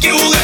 que